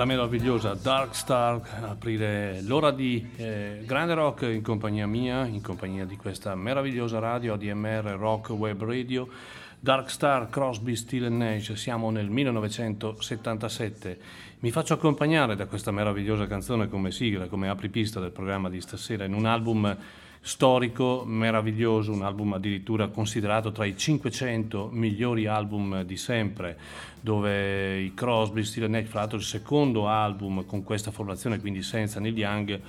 La meravigliosa Dark Star, aprire l'ora di eh, grande rock in compagnia mia, in compagnia di questa meravigliosa radio ADMR Rock Web Radio. Dark Star, Crosby, Steel Nash, siamo nel 1977. Mi faccio accompagnare da questa meravigliosa canzone come sigla, come apripista del programma di stasera, in un album storico meraviglioso, un album addirittura considerato tra i 500 migliori album di sempre, dove i Crosby, Steel Nash, fra l'altro il secondo album con questa formazione, quindi senza Neil Young,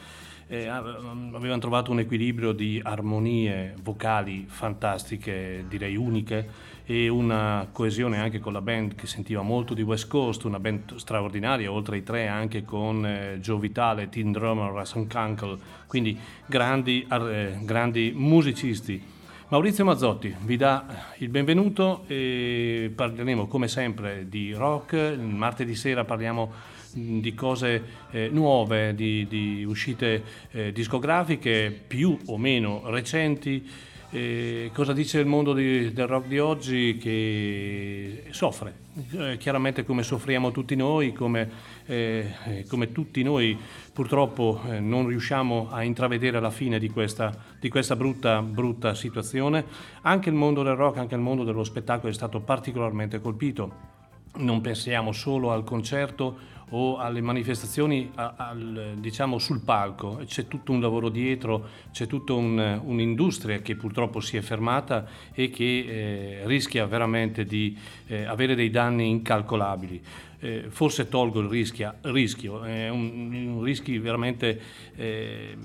eh, avevano trovato un equilibrio di armonie vocali fantastiche, direi uniche, e una coesione anche con la band che sentiva molto di West Coast, una band straordinaria, oltre ai tre anche con eh, Joe Vitale, Tim Drummer, Russell Kunkel, quindi grandi, eh, grandi musicisti. Maurizio Mazzotti vi dà il benvenuto e parleremo come sempre di rock, il martedì sera parliamo di cose eh, nuove, di, di uscite eh, discografiche più o meno recenti. Eh, cosa dice il mondo di, del rock di oggi che soffre, eh, chiaramente come soffriamo tutti noi, come, eh, come tutti noi purtroppo eh, non riusciamo a intravedere la fine di questa, di questa brutta, brutta situazione. Anche il mondo del rock, anche il mondo dello spettacolo è stato particolarmente colpito. Non pensiamo solo al concerto o alle manifestazioni a, al, diciamo sul palco, c'è tutto un lavoro dietro, c'è tutta un, un'industria che purtroppo si è fermata e che eh, rischia veramente di eh, avere dei danni incalcolabili. Eh, forse tolgo il rischia, rischio, è un, un rischio veramente eh,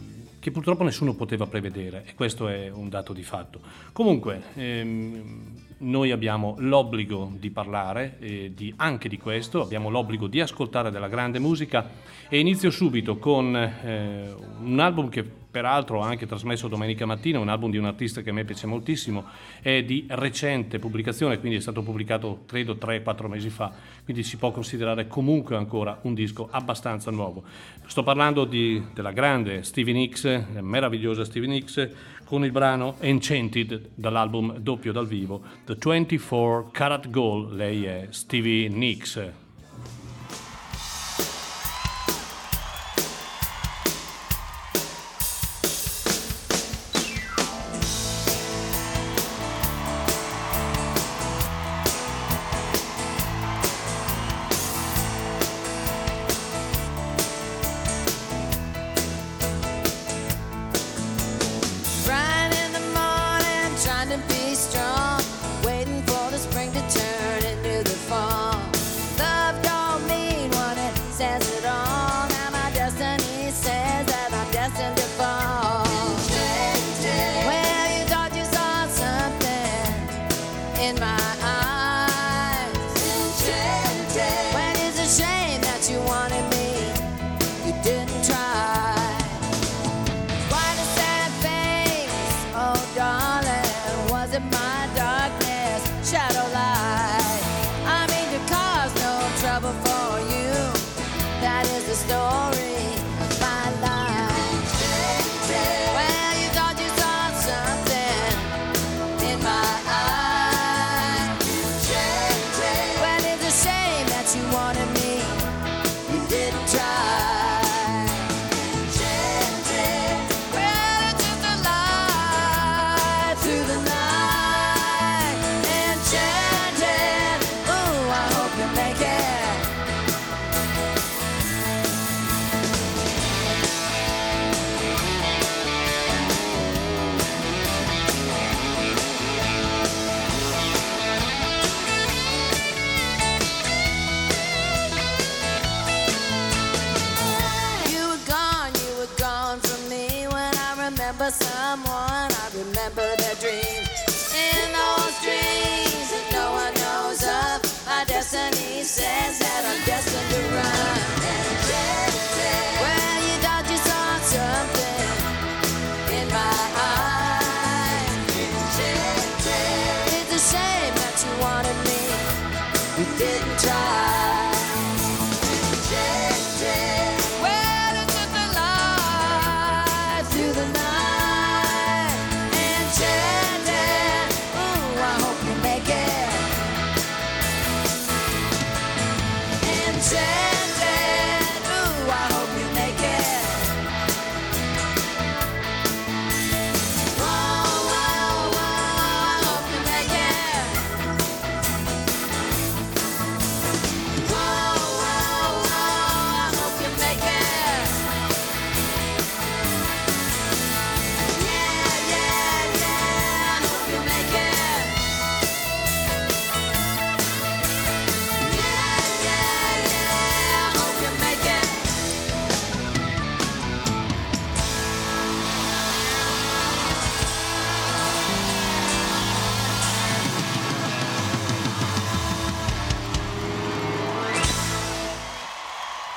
che purtroppo nessuno poteva prevedere e questo è un dato di fatto. Comunque, ehm, noi abbiamo l'obbligo di parlare eh, di, anche di questo, abbiamo l'obbligo di ascoltare della grande musica e inizio subito con eh, un album che peraltro ho anche trasmesso domenica mattina, un album di un artista che a me piace moltissimo, è di recente pubblicazione, quindi è stato pubblicato credo 3-4 mesi fa, quindi si può considerare comunque ancora un disco abbastanza nuovo. Sto parlando di, della grande Stevie Nicks, meravigliosa Stevie Nicks, con il brano Enchanted dall'album doppio dal vivo, The 24 Karat Gold, lei è Stevie Nicks.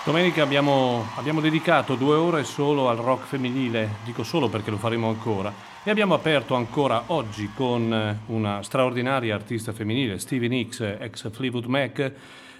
Domenica abbiamo, abbiamo dedicato due ore solo al rock femminile, dico solo perché lo faremo ancora, e abbiamo aperto ancora oggi con eh, una straordinaria artista femminile, Stevie Nicks, ex Fleetwood Mac,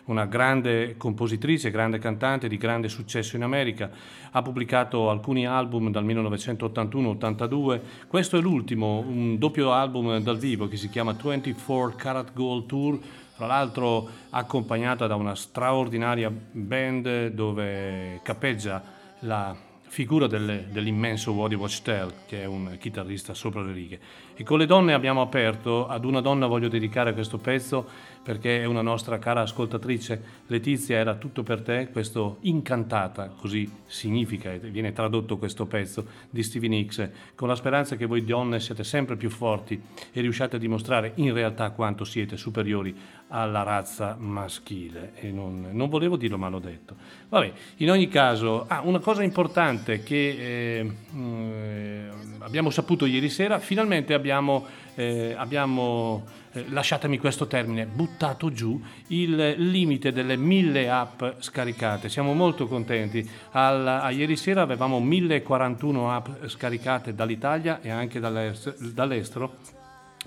una grande compositrice, grande cantante di grande successo in America, ha pubblicato alcuni album dal 1981-82, questo è l'ultimo, un doppio album dal vivo che si chiama 24 Karat Gold Tour, tra l'altro accompagnata da una straordinaria band dove capeggia la figura del- dell'immenso Woody Wachtel, che è un chitarrista sopra le righe. E con le donne abbiamo aperto, ad una donna voglio dedicare questo pezzo perché è una nostra cara ascoltatrice, Letizia, era tutto per te, questo incantata, così significa e viene tradotto questo pezzo di Stevie Nicks, con la speranza che voi donne siate sempre più forti e riusciate a dimostrare in realtà quanto siete superiori alla razza maschile. Non, non volevo dirlo, ma l'ho detto. Vabbè, in ogni caso, ah, una cosa importante che eh, mm, abbiamo saputo ieri sera, finalmente abbiamo, eh, abbiamo eh, lasciatemi questo termine, buttato giù il limite delle mille app scaricate. Siamo molto contenti. Al- a ieri sera avevamo 1041 app scaricate dall'Italia e anche dall'est- dall'estero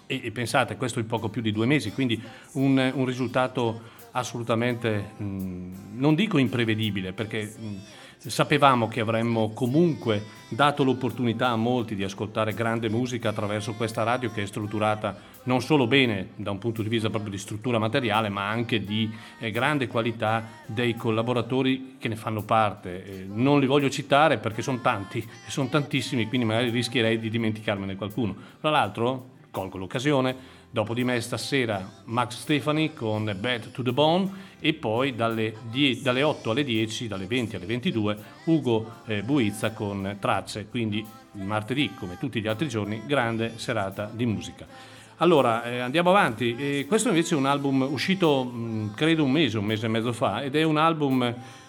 e, e pensate, questo in poco più di due mesi, quindi un, un risultato assolutamente, mh, non dico imprevedibile, perché mh, sapevamo che avremmo comunque dato l'opportunità a molti di ascoltare grande musica attraverso questa radio che è strutturata non solo bene da un punto di vista proprio di struttura materiale, ma anche di eh, grande qualità dei collaboratori che ne fanno parte. Eh, non li voglio citare perché sono tanti, sono tantissimi, quindi magari rischierei di dimenticarmene qualcuno. Tra l'altro, colgo l'occasione, dopo di me stasera Max Stefani con Bad to the Bone e poi dalle, die- dalle 8 alle 10, dalle 20 alle 22 Ugo eh, Buizza con Tracce, quindi martedì come tutti gli altri giorni grande serata di musica. Allora, eh, andiamo avanti. Eh, questo invece è un album uscito, mh, credo, un mese, un mese e mezzo fa, ed è un album,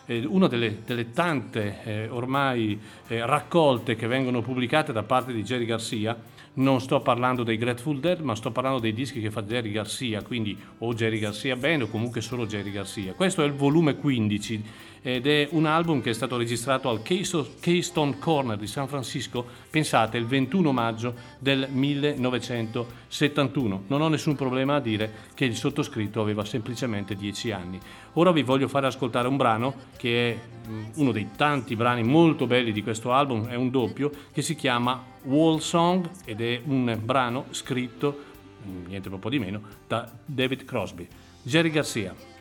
eh, una delle, delle tante eh, ormai eh, raccolte che vengono pubblicate da parte di Jerry Garcia. Non sto parlando dei Grateful Dead, ma sto parlando dei dischi che fa Jerry Garcia, quindi o Jerry Garcia Band o comunque solo Jerry Garcia. Questo è il volume 15 ed è un album che è stato registrato al Keysto- Keystone Corner di San Francisco, pensate, il 21 maggio del 1971. Non ho nessun problema a dire che il sottoscritto aveva semplicemente 10 anni. Ora vi voglio fare ascoltare un brano che è mm, uno dei tanti brani molto belli di questo album, è un doppio, che si chiama Wall Song ed è un brano scritto, mm, niente proprio di meno, da David Crosby. Jerry Garcia.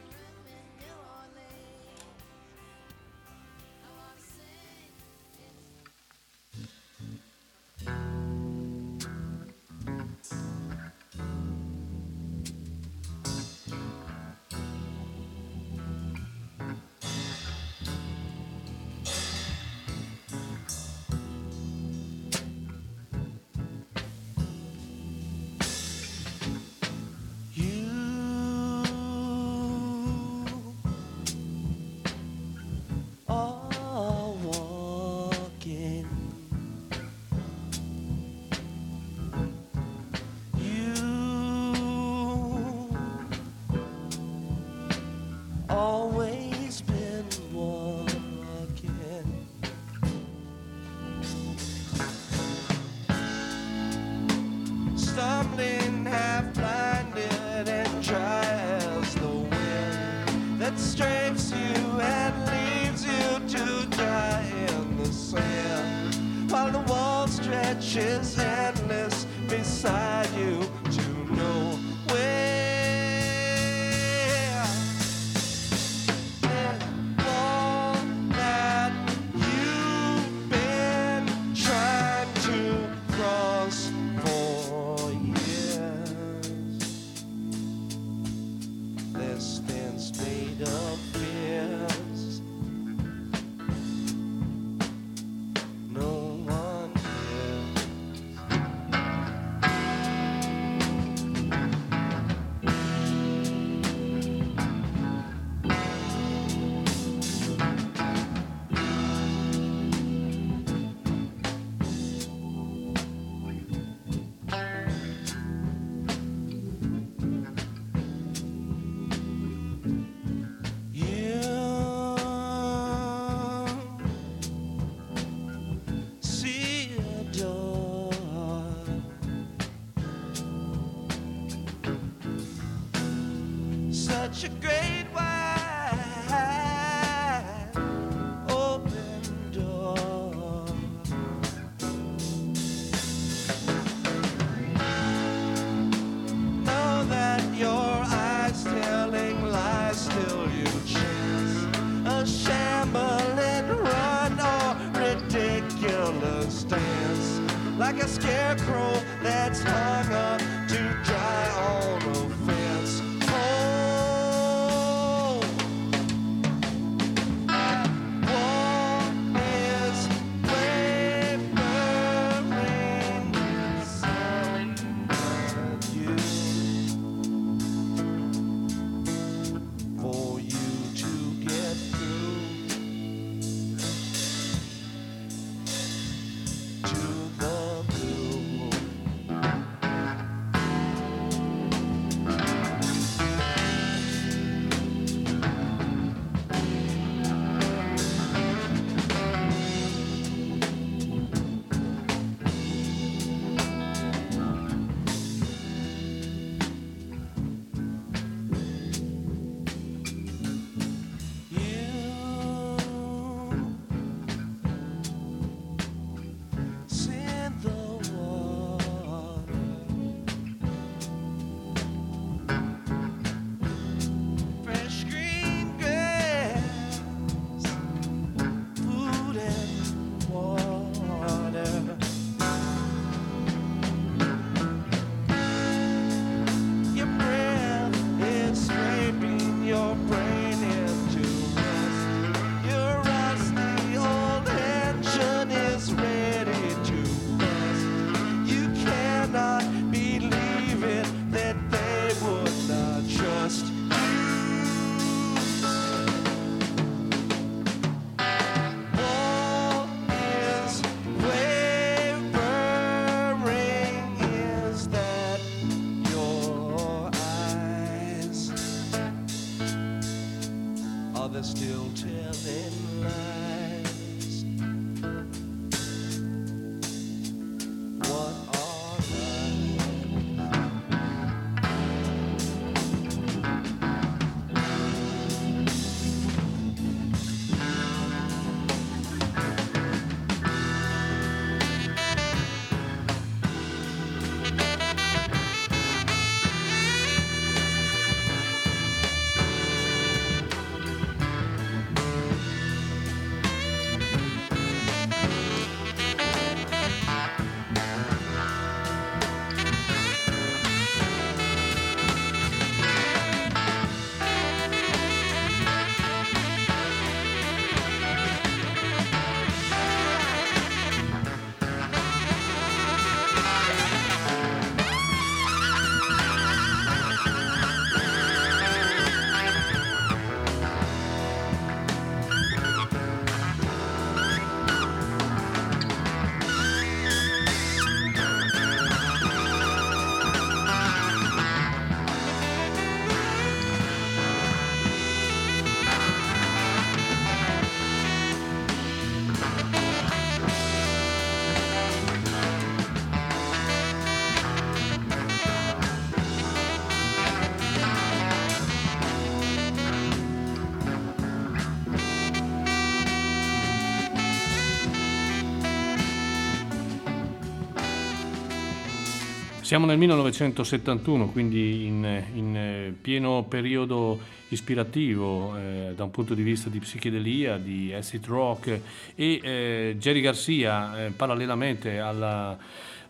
Siamo nel 1971, quindi in, in eh, pieno periodo ispirativo eh, da un punto di vista di psichedelia, di acid rock e eh, Jerry Garcia, eh, parallelamente alla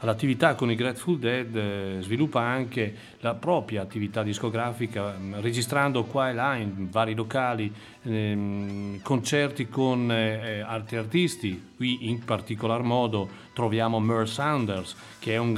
all'attività con i Grateful Dead eh, sviluppa anche la propria attività discografica, mh, registrando qua e là in vari locali ehm, concerti con eh, altri artisti. Qui in particolar modo troviamo Merle Sanders, che un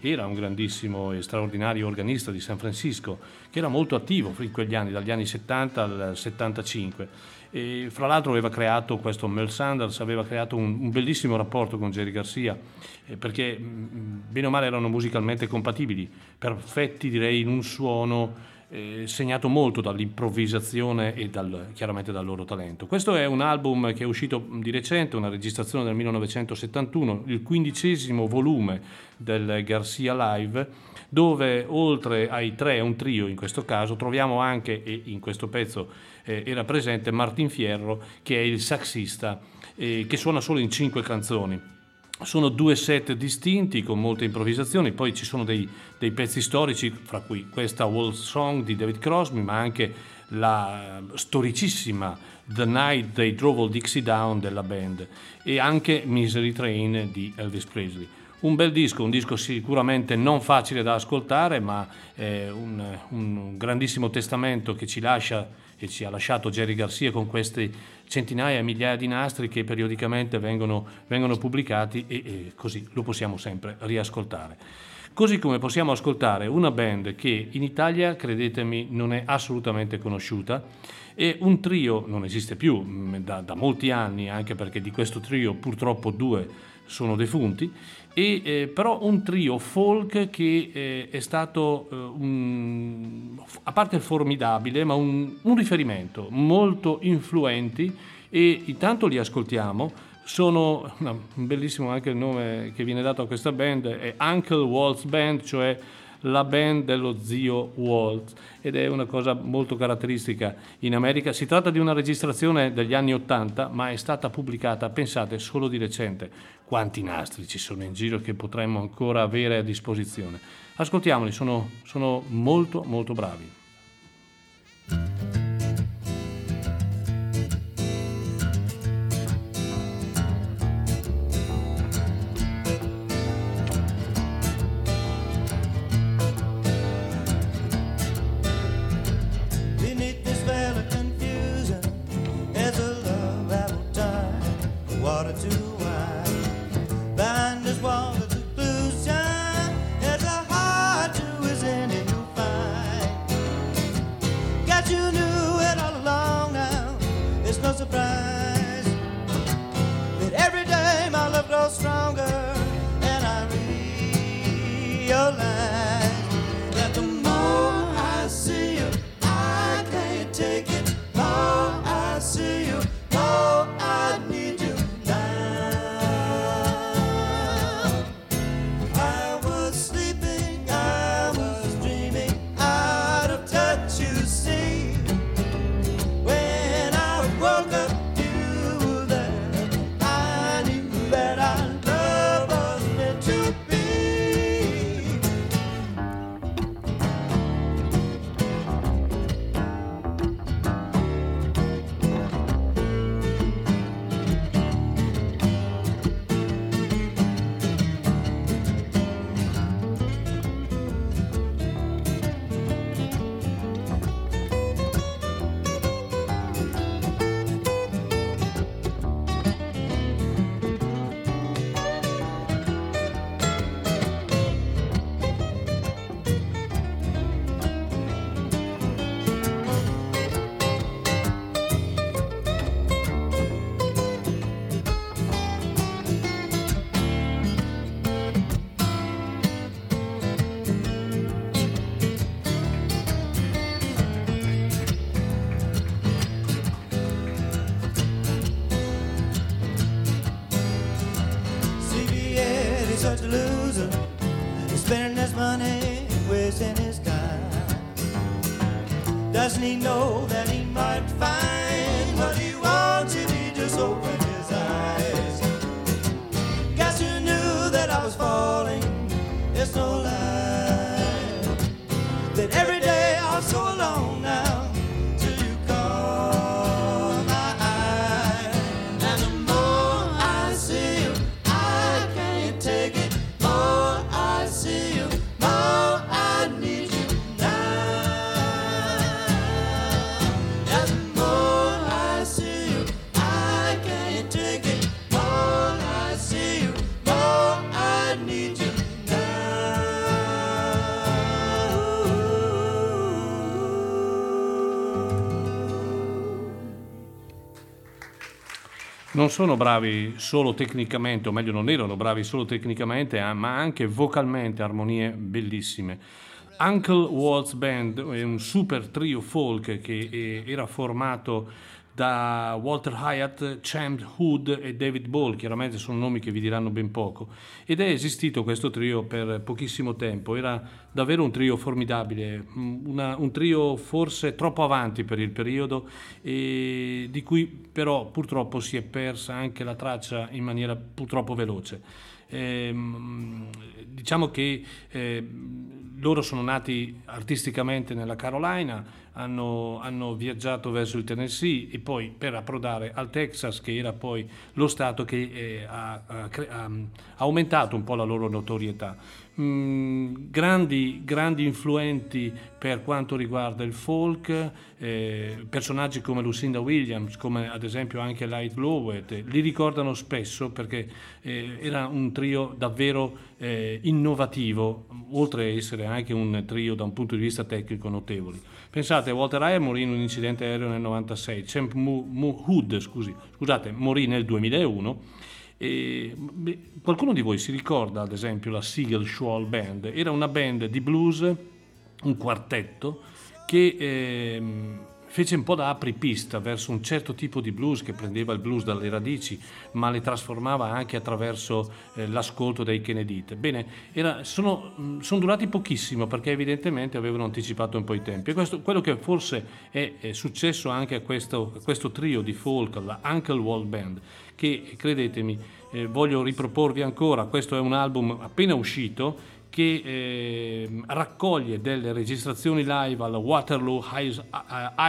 era un grandissimo e straordinario organista di San Francisco, che era molto attivo in quegli anni, dagli anni 70 al 75 e fra l'altro aveva creato questo Mel Sanders, aveva creato un, un bellissimo rapporto con Jerry Garcia, eh, perché mh, bene o male erano musicalmente compatibili, perfetti direi in un suono eh, segnato molto dall'improvvisazione e dal, chiaramente dal loro talento. Questo è un album che è uscito di recente, una registrazione del 1971, il quindicesimo volume del Garcia Live, dove oltre ai tre, un trio in questo caso, troviamo anche, e in questo pezzo eh, era presente Martin Fierro che è il saxista eh, che suona solo in cinque canzoni. Sono due set distinti con molte improvvisazioni, poi ci sono dei, dei pezzi storici, fra cui questa Wall Song di David Crosby, ma anche la storicissima The Night They Drove All Dixie Down della band e anche Misery Train di Elvis Presley. Un bel disco, un disco sicuramente non facile da ascoltare, ma un, un grandissimo testamento che ci lascia che ci ha lasciato Jerry Garcia con queste centinaia e migliaia di nastri che periodicamente vengono, vengono pubblicati e, e così lo possiamo sempre riascoltare. Così come possiamo ascoltare una band che in Italia, credetemi, non è assolutamente conosciuta e un trio non esiste più mm, da, da molti anni, anche perché di questo trio purtroppo due sono defunti, e, eh, però un trio folk che eh, è stato, eh, un, a parte formidabile, ma un, un, riferimento, molto influenti e intanto li ascoltiamo. Sono, no, bellissimo anche il nome che viene dato a questa band, è Uncle Waltz Band, cioè la band dello zio Walt ed è una cosa molto caratteristica in America. Si tratta di una registrazione degli anni 80 ma è stata pubblicata, pensate, solo di recente. Quanti nastri ci sono in giro che potremmo ancora avere a disposizione? Ascoltiamoli, sono, sono molto molto bravi. Know Non sono bravi solo tecnicamente, o meglio non erano bravi solo tecnicamente, ah, ma anche vocalmente, armonie bellissime. Uncle Waltz Band è un super trio folk che eh, era formato da Walter Hyatt, Champ Hood e David Ball, chiaramente sono nomi che vi diranno ben poco, ed è esistito questo trio per pochissimo tempo, era davvero un trio formidabile, mm, una- un trio forse troppo avanti per il periodo di cui però purtroppo si è persa anche la traccia in maniera purtroppo veloce. Ehm, diciamo che eh, loro sono nati artisticamente nella Carolina, hanno, hanno viaggiato verso il Tennessee e poi per approdare al Texas, che era poi lo stato che eh, ha, ha ha- ha aumentato un po' la loro notorietà. Mm, grandi, grandi influenti per quanto riguarda il folk, eh, personaggi come Lucinda Williams, come ad esempio anche Light Blowett, li ricordano spesso perché eh, era un trio davvero eh, innovativo, oltre a essere anche un trio da un punto di vista tecnico notevole. Pensate, Walter Ryan morì in un incidente aereo nel 96, Champ Mu- Mu- Hood, scusi, scusate, morì nel 2001 e, beh, qualcuno di voi si ricorda ad esempio la Siegel Schwall Band? Era una band di blues, un quartetto, che ehm, fece un po' da apripista verso un certo tipo di blues che prendeva il blues dalle radici, ma le trasformava anche attraverso eh, l'ascolto dei Kennedy. Bene, era- sono, mh, sono durati pochissimo perché evidentemente avevano anticipato un po' i tempi. E questo, quello che forse è, è successo anche a questo, a questo trio di folk, la Uncle Wall Band, che credetemi, eh, voglio riproporvi ancora, questo è un album appena uscito che ehm, raccoglie delle registrazioni live al Waterloo Ice,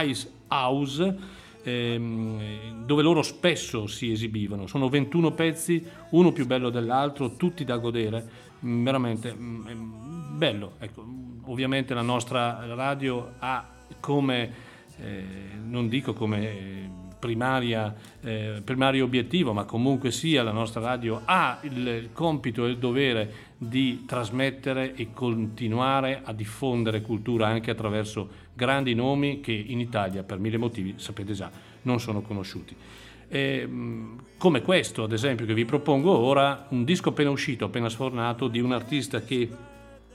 Ice House ehm, dove loro spesso si esibivano. Sono 21 pezzi, uno più bello dell'altro, tutti da godere, mm, veramente mm, è bello. Ecco, ovviamente la nostra radio ha come, eh, non dico come eh, primaria, eh, primario obiettivo, ma comunque sia la nostra radio ha il, compito e il dovere di trasmettere e continuare a diffondere cultura anche attraverso grandi nomi che in Italia per mille motivi, sapete già, non sono conosciuti. E, come questo, ad esempio, che vi propongo ora, un disco appena uscito, appena sfornato, di un artista che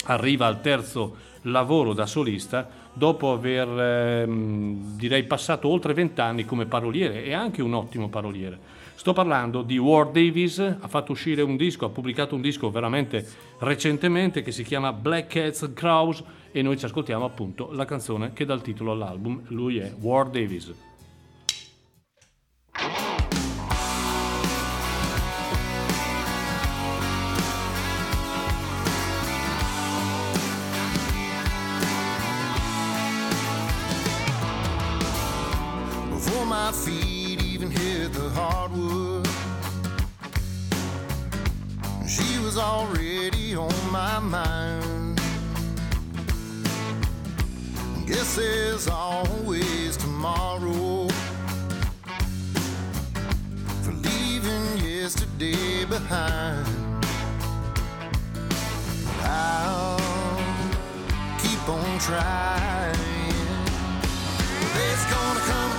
arriva al terzo lavoro da solista dopo aver ehm, direi passato oltre vent'anni come paroliere e anche un ottimo paroliere. Sto parlando di Ward Davis, ha fatto uscire un disco, ha pubblicato un disco veramente recentemente che si chiama Black Cats Crows e noi ci ascoltiamo appunto la canzone che dà il titolo all'album, lui è Ward Davis. My feet even hit the hardwood. She was already on my mind. Guess there's always tomorrow for leaving yesterday behind. I'll keep on trying. There's gonna come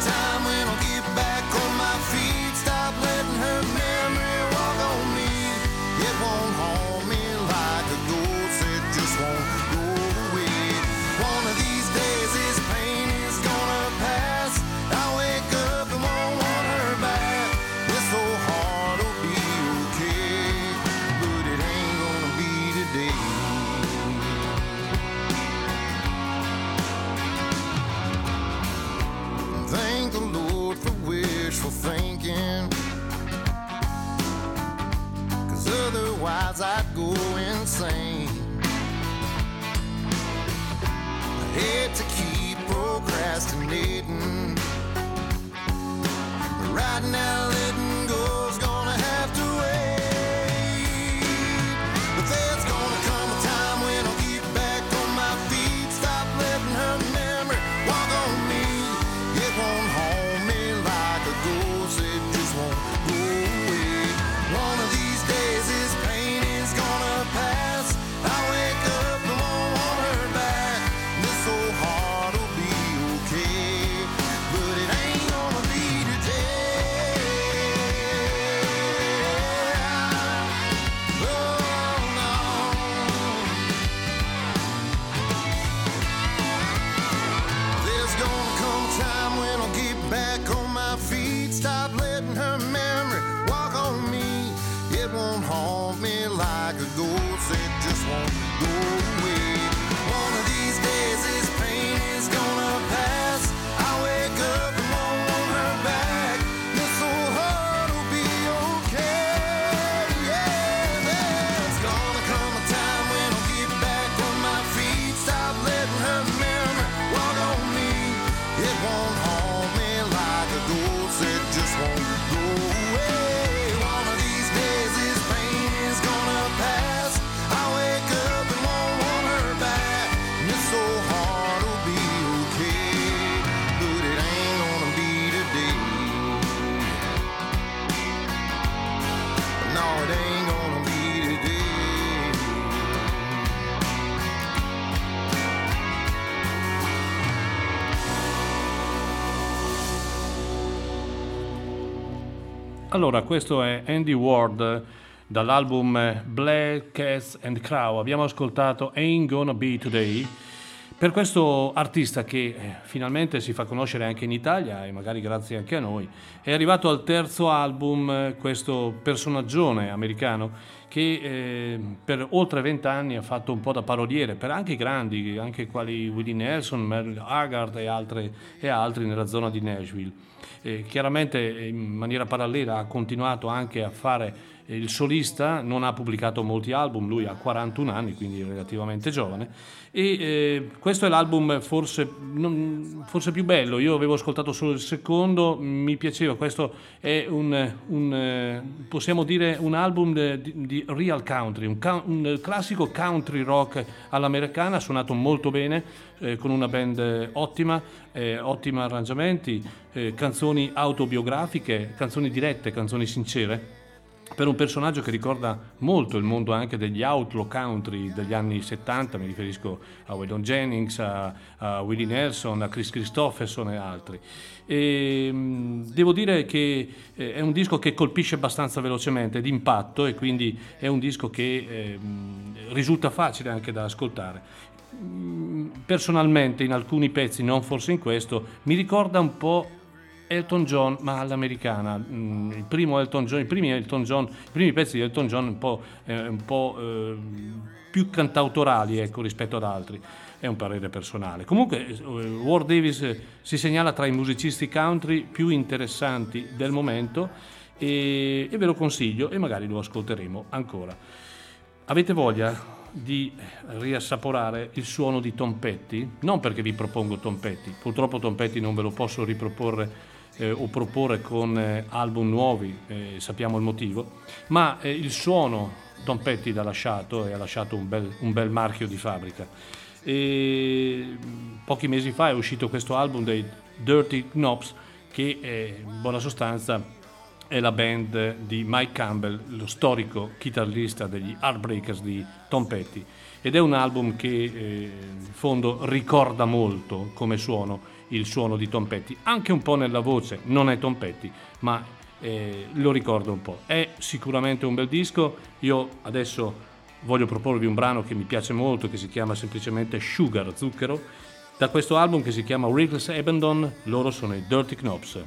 Allora, questo è Andy Ward dall'album Black Cats and Crow. Abbiamo ascoltato Ain't Gonna Be Today. Per questo artista che eh, finalmente si fa conoscere anche in Italia e magari grazie anche a noi, è arrivato al terzo album eh, questo personaggione americano che eh, per oltre vent'anni ha fatto un po' da paroliere per anche i grandi, anche quali Willie Nelson, Merle Haggard e, altre- e altri nella zona di Nashville. Eh, chiaramente in maniera parallela ha continuato anche a fare eh, il solista, non ha pubblicato molti album, lui ha 41 anni, quindi relativamente giovane, e eh, questo è l'album forse, non- forse più bello, io avevo ascoltato solo il secondo, mi piaceva, questo è un, un, eh, possiamo dire un album de- di, real country, un, cou- un classico country rock all'americana, suonato molto bene, eh, con una band ottima, eh, ottimi arrangiamenti, eh, canzoni autobiografiche, canzoni dirette, canzoni sincere per un personaggio che ricorda molto il mondo anche degli outlaw country degli anni 70, mi riferisco a Waylon Jennings, a, a Willie Nelson, a Chris Christopherson e altri. E, mh, devo dire che eh, è un disco che colpisce abbastanza velocemente, d'impatto, e quindi è un disco che eh, risulta facile anche da ascoltare. Mm, Personalmente in alcuni pezzi, non forse in questo, mi ricorda un po' Elton John, ma all'americana. Mm, Il primo Elton John, i primi Elton John, i primi pezzi di Elton John un po', eh, un po', eh, più cantautorali ecco, rispetto ad altri. È un parere personale. Comunque, eh, Ward Davis eh, si segnala tra i musicisti country più interessanti del momento e, e ve lo consiglio e magari lo ascolteremo ancora. Avete voglia di riassaporare il suono di Tom Petty? Non perché vi propongo Tom Petty, purtroppo Tom Petty non ve lo posso riproporre eh, o proporre con eh, album nuovi, eh, sappiamo il motivo, ma eh, il suono Tom Petty l'ha lasciato e ha lasciato un bel, un bel marchio di fabbrica. E, mh, pochi mesi fa è uscito questo album dei Dirty Knobs che eh, in buona sostanza è la band di Mike Campbell, lo storico chitarrista degli Heartbreakers di Tom Petty. Ed è un album che eh, in fondo ricorda molto come suono il suono di Tom Petty, anche un po' nella voce, non è Tom Petty, ma eh, lo ricordo un po'. È sicuramente un bel disco, io adesso voglio proporvi un brano che mi piace molto, che si chiama semplicemente Sugar, zucchero, da questo album che si chiama Reckless Abandon, loro sono i Dirty Knobs.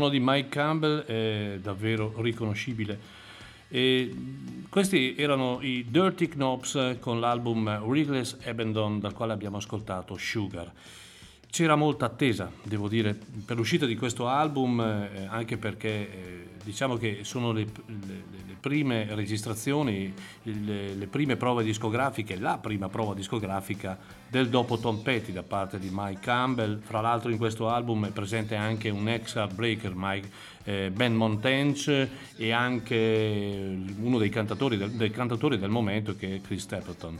Suono di Mike Campbell è davvero riconoscibile. E questi erano i Dirty Knobs con l'album Reckless Abandon dal quale abbiamo ascoltato Sugar. C'era molta attesa, devo dire, per l'uscita di questo album, eh, anche perché eh, diciamo che sono le, le- le prime registrazioni, le, le prime prove discografiche, la prima prova discografica del dopo Tom Petty da parte di Mike Campbell. Fra l'altro in questo album è presente anche un ex heartbreaker, Mike, eh, Ben Montench e anche uno dei cantatori del, dei cantatori del momento che è Chris Stapleton.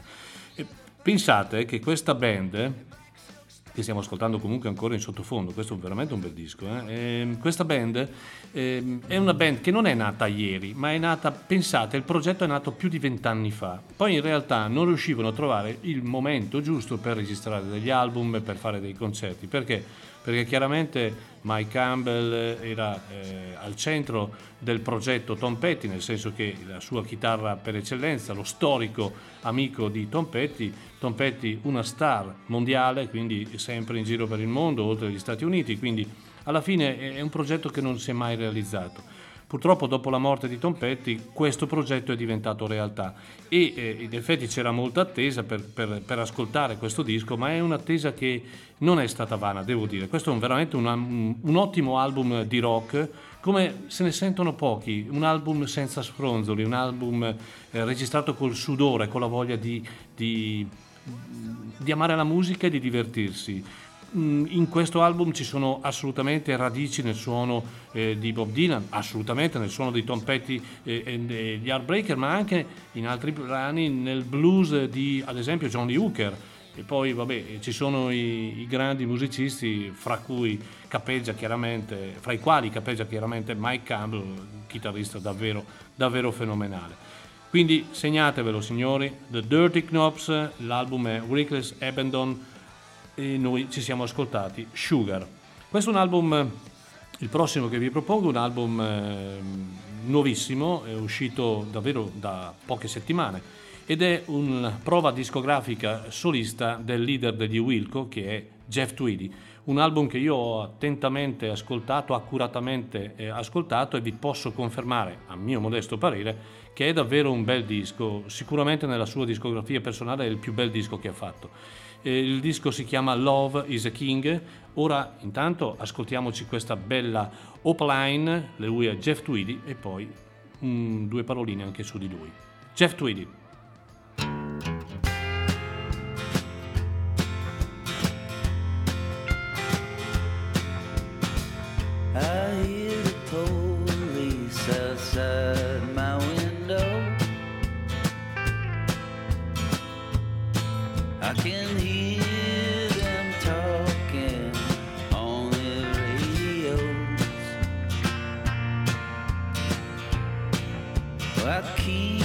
E pensate che questa band che stiamo ascoltando comunque ancora in sottofondo, questo è veramente un bel disco. eh. Ehm, questa band ehm, è una band che non è nata ieri, ma è nata, pensate, il progetto è nato più di vent'anni fa. Poi in realtà non riuscivano a trovare il momento giusto per registrare degli album e per fare dei concerti. Perché? Perché chiaramente Mike Campbell era eh, al centro del progetto Tom Petty, nel senso che la sua chitarra per eccellenza, lo storico amico di Tom Petty, Tom Petty una star mondiale, quindi sempre in giro per il mondo, oltre agli Stati Uniti, quindi alla fine è un progetto che non si è mai realizzato. Purtroppo dopo la morte di Tom Petty questo progetto è diventato realtà e eh, in effetti c'era molta attesa per, per- per ascoltare questo disco, ma è un'attesa che non è stata vana, devo dire. Questo è un- veramente una- un, ottimo album di rock, come se ne sentono pochi, un album senza sfronzoli, un album eh, registrato col sudore, con la voglia di- di di amare la musica e di divertirsi. Mm, In questo album ci sono assolutamente radici nel suono eh, di Bob Dylan, assolutamente nel suono di Tom Petty e, e degli Heartbreaker, ma anche in altri brani nel blues di, ad esempio, John Lee Hooker. E poi, vabbè, ci sono i, i grandi musicisti, fra cui capeggia chiaramente, fra i quali capeggia chiaramente Mike Campbell, chitarrista davvero, davvero fenomenale. Quindi segnatevelo signori, The Dirty Knobs, l'album è Reckless Abandon e noi ci siamo ascoltati Sugar. Questo è un album, il prossimo che vi propongo, un album eh, nuovissimo, è uscito davvero da poche settimane ed è una prova discografica solista del leader degli Wilco che è Jeff Tweedy. Un album che io ho attentamente ascoltato, accuratamente eh, ascoltato e vi posso confermare, a mio modesto parere, che è davvero un bel disco. Sicuramente nella sua discografia personale è il più bel disco che ha fatto. Eh, Il disco si chiama Love is a King. Ora, intanto, ascoltiamoci questa bella Opaline, lui è Jeff Tweedy, e poi mm, due paroline anche su di lui. Jeff Tweedy. I I keep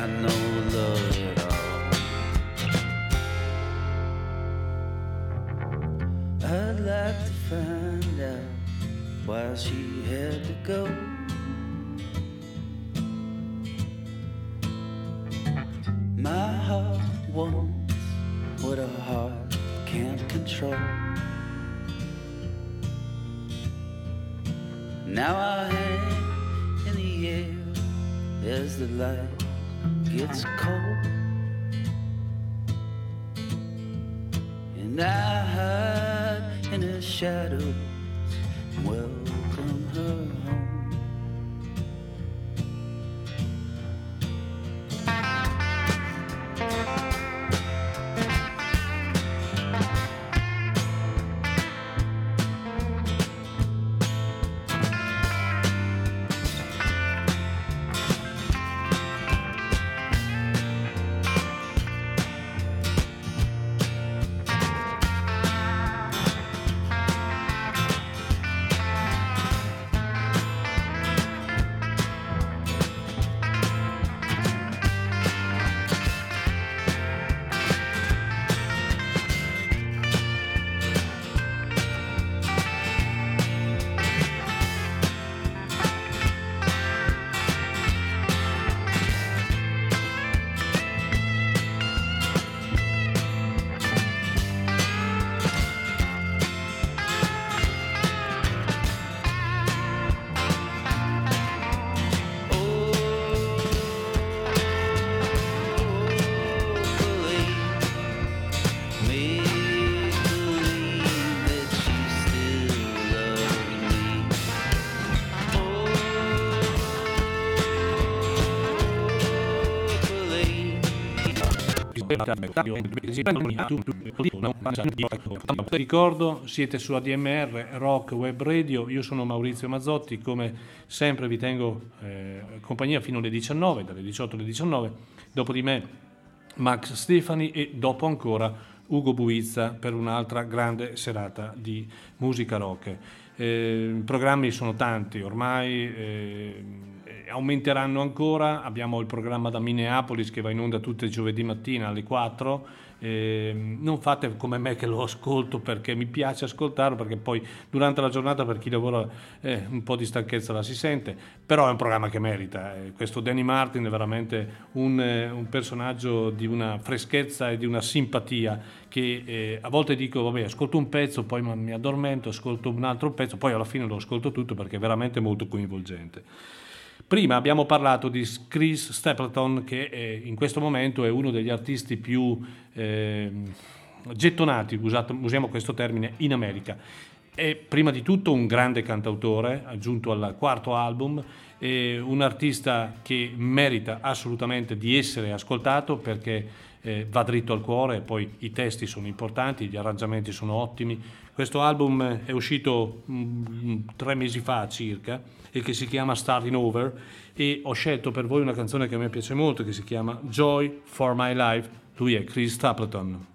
got no love at all. I'd like to find out why she had to go. My heart wants what a heart can't control. Now I hang in the air as the light gets cold. And I hide in the shadows Ricordo, siete su ADMR Rock Web Radio, io sono Maurizio Mazzotti, come sempre vi tengo eh, compagnia fino alle 19, dalle 18 alle 19, dopo di me Max Stefani e dopo ancora Ugo Buizza per un'altra grande serata di musica rock. Eh, I programmi sono tanti, ormai eh, aumenteranno ancora, abbiamo il programma da Minneapolis che va in onda tutti i giovedì mattina alle 4, eh, non fate come me che lo ascolto perché mi piace ascoltarlo, perché poi durante la giornata per chi lavora eh, un po' di stanchezza la si sente, però è un programma che merita. Eh. Questo Danny Martin è veramente un, eh, un, personaggio di una freschezza e di una simpatia che eh, a volte dico, vabbè, ascolto un pezzo, poi mi addormento, ascolto un altro pezzo, poi alla fine lo ascolto tutto perché è veramente molto coinvolgente. Prima abbiamo parlato di Chris Stapleton che è, in questo momento è uno degli artisti più eh, gettonati, usato, usiamo questo termine, in America. È prima di tutto un grande cantautore, aggiunto al quarto album, un artista che merita assolutamente di essere ascoltato perché eh, va dritto al cuore, poi i testi sono importanti, gli arrangiamenti sono ottimi. Questo album è uscito mh, mm, tre mesi fa circa e che si chiama Starting Over e ho scelto per voi una canzone che a me piace molto che si chiama Joy for My Life, lui è Chris Stapleton.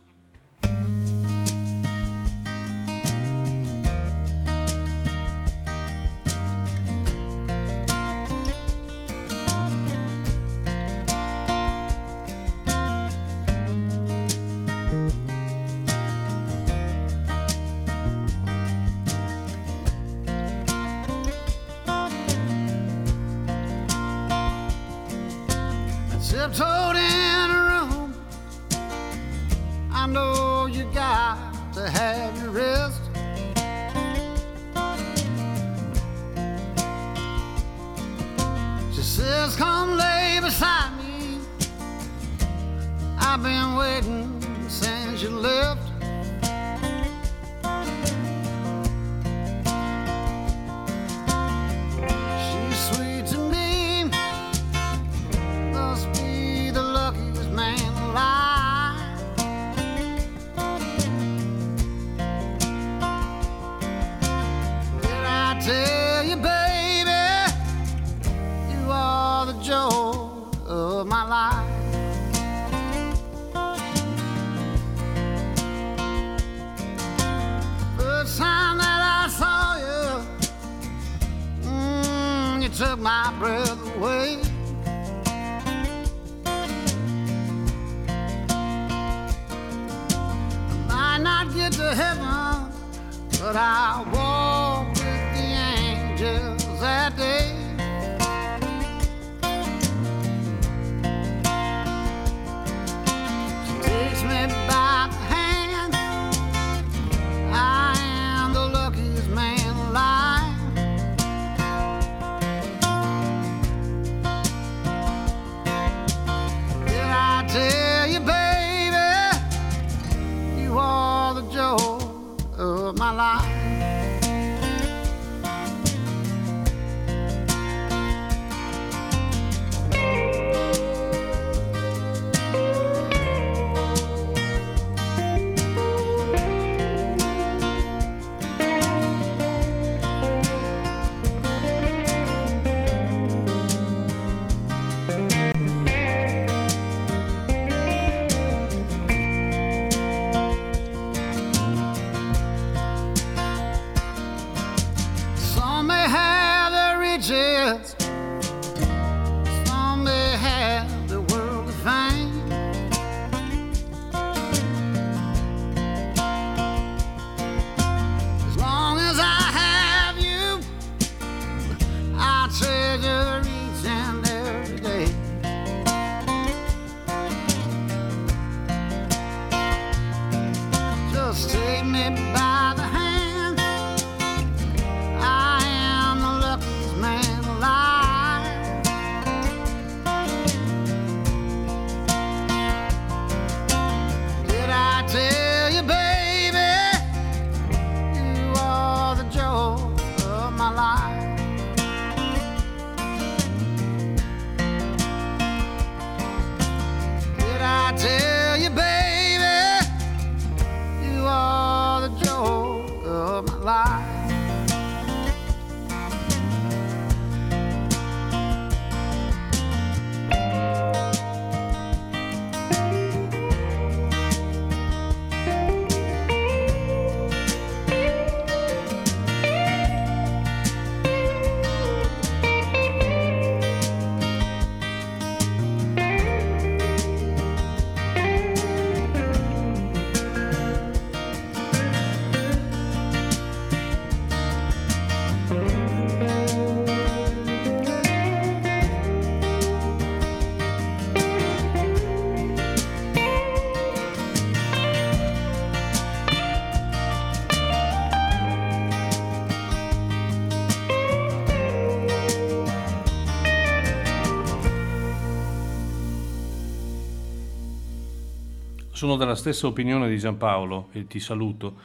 Sono della stessa opinione di Giampaolo e ti saluto.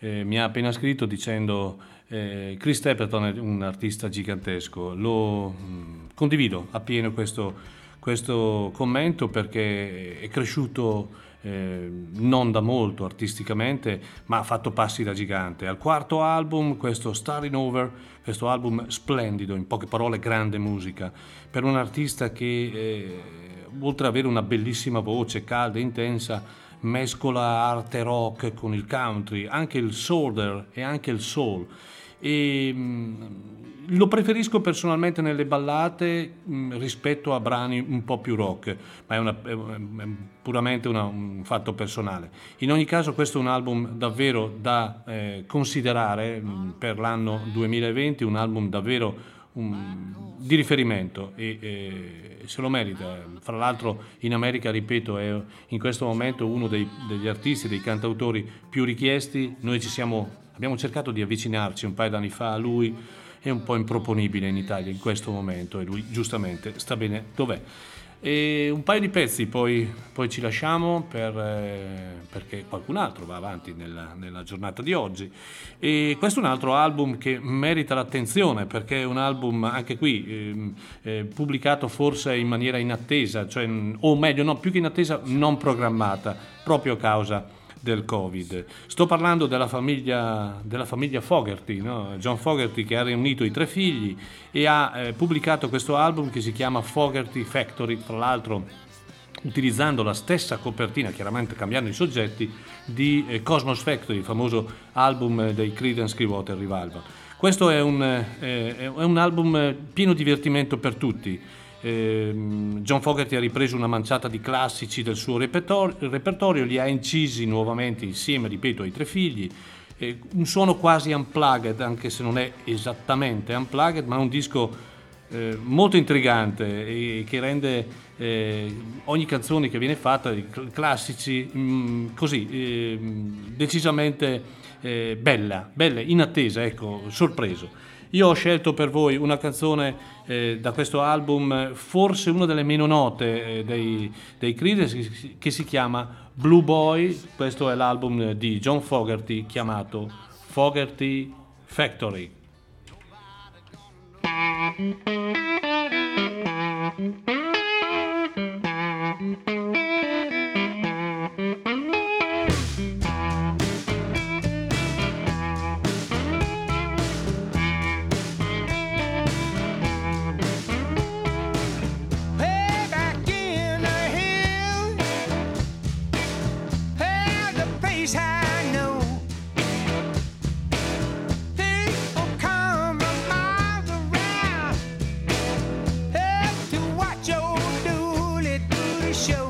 Eh, mi ha appena scritto dicendo eh, Chris Stapleton è un artista gigantesco. Lo mh, condivido appieno questo, questo commento perché è cresciuto eh, non da molto artisticamente, ma ha fatto passi da gigante. Al quarto album, questo Starting Over, questo album splendido, in poche parole grande musica, per un artista che eh, oltre ad avere una bellissima voce, calda e intensa, mescola arte rock con il country, anche il solder e anche il soul. E, mh, lo preferisco personalmente nelle ballate mh, rispetto a brani un po' più rock, ma è, una, è, puramente una- un fatto personale. In ogni caso questo è un album davvero da eh, considerare mh, per l'anno 2020, un album davvero un- di riferimento e, e se lo merita. Fra l'altro in America, ripeto, è in questo momento uno dei- degli artisti, dei cantautori più richiesti. Noi siamo, abbiamo cercato di avvicinarci un paio d'anni fa a lui, è un po' improponibile in Italia in questo momento e lui giustamente sta bene dov'è. E un paio di pezzi, poi, poi ci lasciamo per, eh, perché qualcun altro va avanti nella, nella giornata di oggi. E questo è un altro album che merita l'attenzione perché è un album anche qui ehm, eh, pubblicato forse in maniera inattesa, cioè, o meglio, no, più che inattesa, non programmata, proprio a causa del Covid. Sto parlando della famiglia, della famiglia Fogerty, no? John Fogerty che ha riunito i tre figli e ha eh, pubblicato questo album che si chiama Fogerty Factory, tra l'altro utilizzando la stessa copertina, chiaramente cambiando i soggetti, di eh, Cosmos Factory, il famoso album eh, dei Creedence Clearwater Revival. Questo è un, eh, è un album eh, pieno di divertimento per tutti. Ehm, John Fogerty ha ripreso una manciata di classici del suo repertorio, li ha incisi nuovamente insieme, ripeto, ai tre figli. un suono quasi unplugged, anche se non è esattamente unplugged, ma un disco eh, molto intrigante e che rende eh, ogni canzone che viene fatta, classici, mh, così, eh, decisamente eh, bella, bella, in attesa, ecco, sorpreso. Io ho scelto per voi una canzone eh, da questo album, forse una delle meno note eh, dei, dei Creedence, che si chiama Blue Boy. Questo è l'album di John Fogerty chiamato Fogerty Factory. Way show.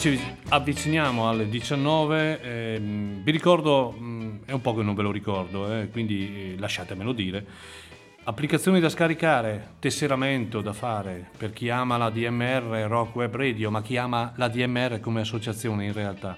Ci avviciniamo alle 19, ehm, vi ricordo, mh, è un po' che non ve lo ricordo, eh, quindi eh, lasciatemelo dire. Applicazioni da scaricare, tesseramento da fare per chi ama la DMR Rock Web Radio, ma chi ama la DMR come associazione in realtà.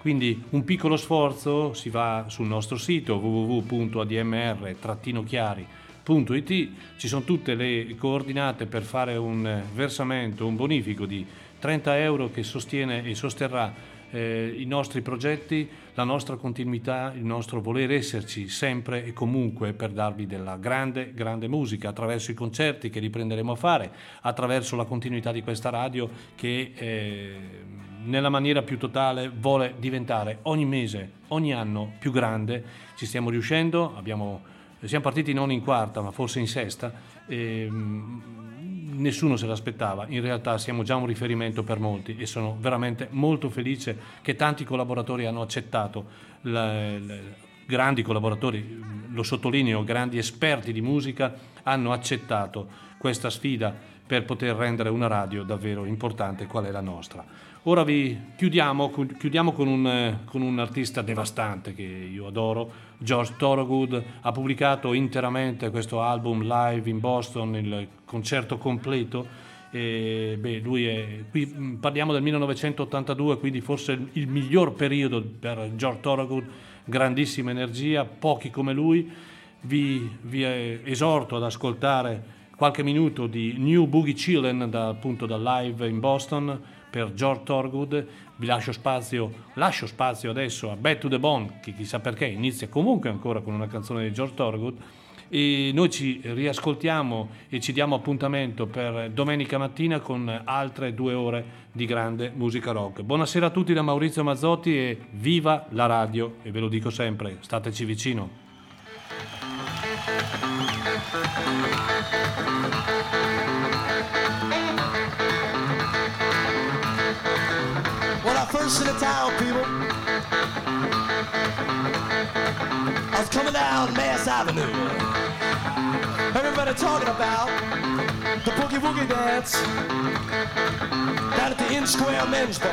Quindi un piccolo sforzo, si va sul nostro sito www.admr-chiari.it, ci sono tutte le coordinate per fare un versamento, un bonifico di 30 euro che sostiene e sosterrà eh, i nostri progetti, la nostra continuità, il nostro voler esserci sempre e comunque per darvi della grande, grande musica attraverso i concerti che riprenderemo a fare, attraverso la continuità di questa radio che eh, nella maniera più totale vuole diventare ogni mese, ogni anno più grande. Ci stiamo riuscendo, abbiamo, siamo partiti non in quarta ma forse in sesta. E, nessuno se l'aspettava, in realtà siamo già un riferimento per molti e sono veramente molto felice che tanti collaboratori hanno accettato la- la- grandi collaboratori, lo sottolineo, grandi esperti di musica, hanno accettato questa sfida per poter rendere una radio davvero importante qual è la nostra. Ora vi chiudiamo, chiudiamo con, un, con un artista devastante che io adoro, George Thorogood, ha pubblicato interamente questo album live in Boston, il concerto completo. E, beh, è, qui mh, parliamo del 1982, quindi forse il, il miglior periodo per George Thorogood, grandissima energia, pochi come lui. Vi, vi eh, esorto ad ascoltare qualche minuto di New Boogie Chillen da, appunto dal live in Boston per George Thorogood. Vi lascio spazio, lascio spazio adesso a Back to the Bone, che chissà perché inizia comunque ancora con una canzone di George Thorogood. E noi ci riascoltiamo e ci diamo appuntamento per domenica mattina con altre due ore di grande musica rock. Buonasera a tutti da Maurizio Mazzotti e viva la radio e ve lo dico sempre, stateci vicino. First in the town, people, I was coming down Mass Avenue. Everybody talking about the boogie woogie dance down at the In Square Men's Bar.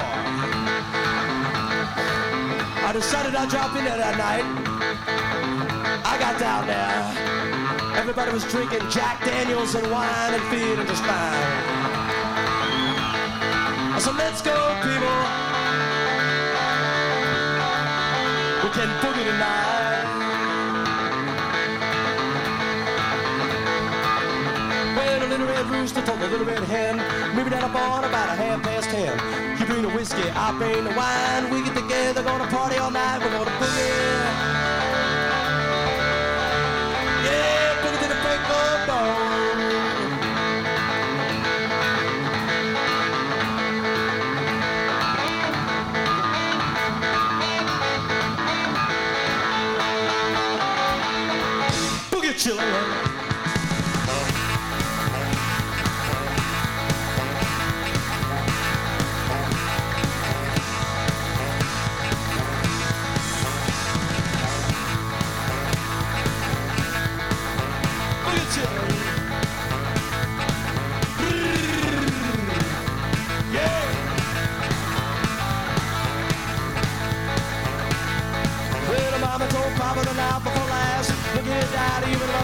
I decided I'd drop in there that night. I got down there. Everybody was drinking Jack Daniels and wine and feeling just fine. Said, let's go, people. Little red rooster told a little red hen, maybe down a barn about a half past ten. You bring the whiskey, I bring the wine. We get together, gonna party all night. We're gonna boogie. Steve